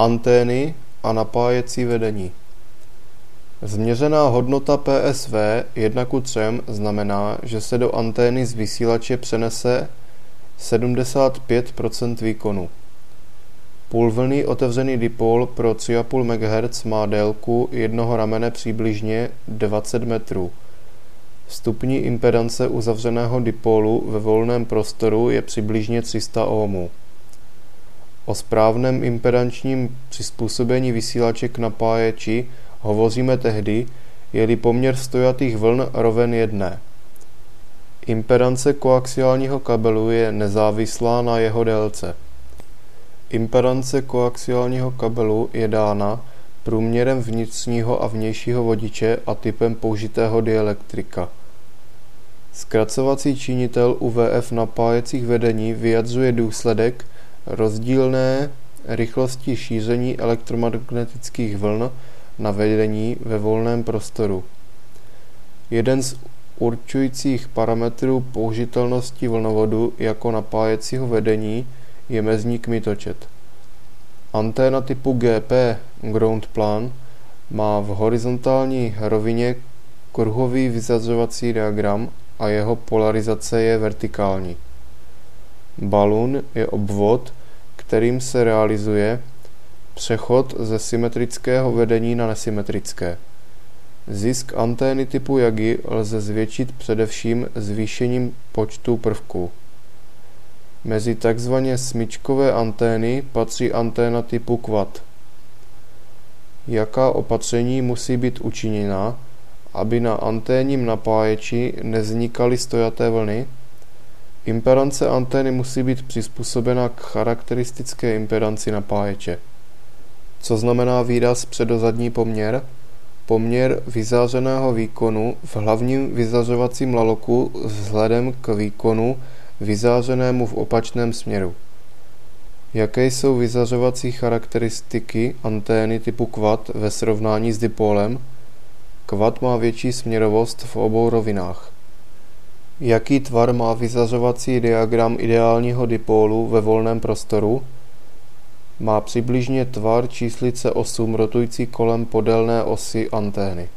Antény a napájecí vedení Změřená hodnota PSV 1 ku 3 znamená, že se do antény z vysílače přenese 75% výkonu. Půlvlný otevřený dipol pro 3,5 MHz má délku jednoho ramene přibližně 20 metrů. Vstupní impedance uzavřeného dipolu ve volném prostoru je přibližně 300 ohmů. O správném impedančním přizpůsobení vysílače k napáječi hovoříme tehdy, je-li poměr stojatých vln roven jedné. Impedance koaxiálního kabelu je nezávislá na jeho délce. Impedance koaxiálního kabelu je dána průměrem vnitřního a vnějšího vodiče a typem použitého dielektrika. Zkracovací činitel UVF napájecích vedení vyjadřuje důsledek rozdílné rychlosti šíření elektromagnetických vln na vedení ve volném prostoru. Jeden z určujících parametrů použitelnosti vlnovodu jako napájecího vedení je mezní kmitočet. Anténa typu GP ground plan má v horizontální rovině kruhový vyzařovací diagram a jeho polarizace je vertikální. Balun je obvod, kterým se realizuje přechod ze symetrického vedení na nesymetrické. Zisk antény typu Yagi lze zvětšit především zvýšením počtu prvků. Mezi tzv. smyčkové antény patří anténa typu Quad. Jaká opatření musí být učiněna, aby na anténním napáječi nevznikaly stojaté vlny? Impedance antény musí být přizpůsobena k charakteristické impedanci napáječe. Co znamená výraz předozadní poměr? Poměr vyzářeného výkonu v hlavním vyzařovacím laloku vzhledem k výkonu vyzářenému v opačném směru. Jaké jsou vyzařovací charakteristiky antény typu quad ve srovnání s dipolem? Quad má větší směrovost v obou rovinách. Jaký tvar má vyzařovací diagram ideálního dipólu ve volném prostoru? Má přibližně tvar číslice 8 rotující kolem podélné osy antény.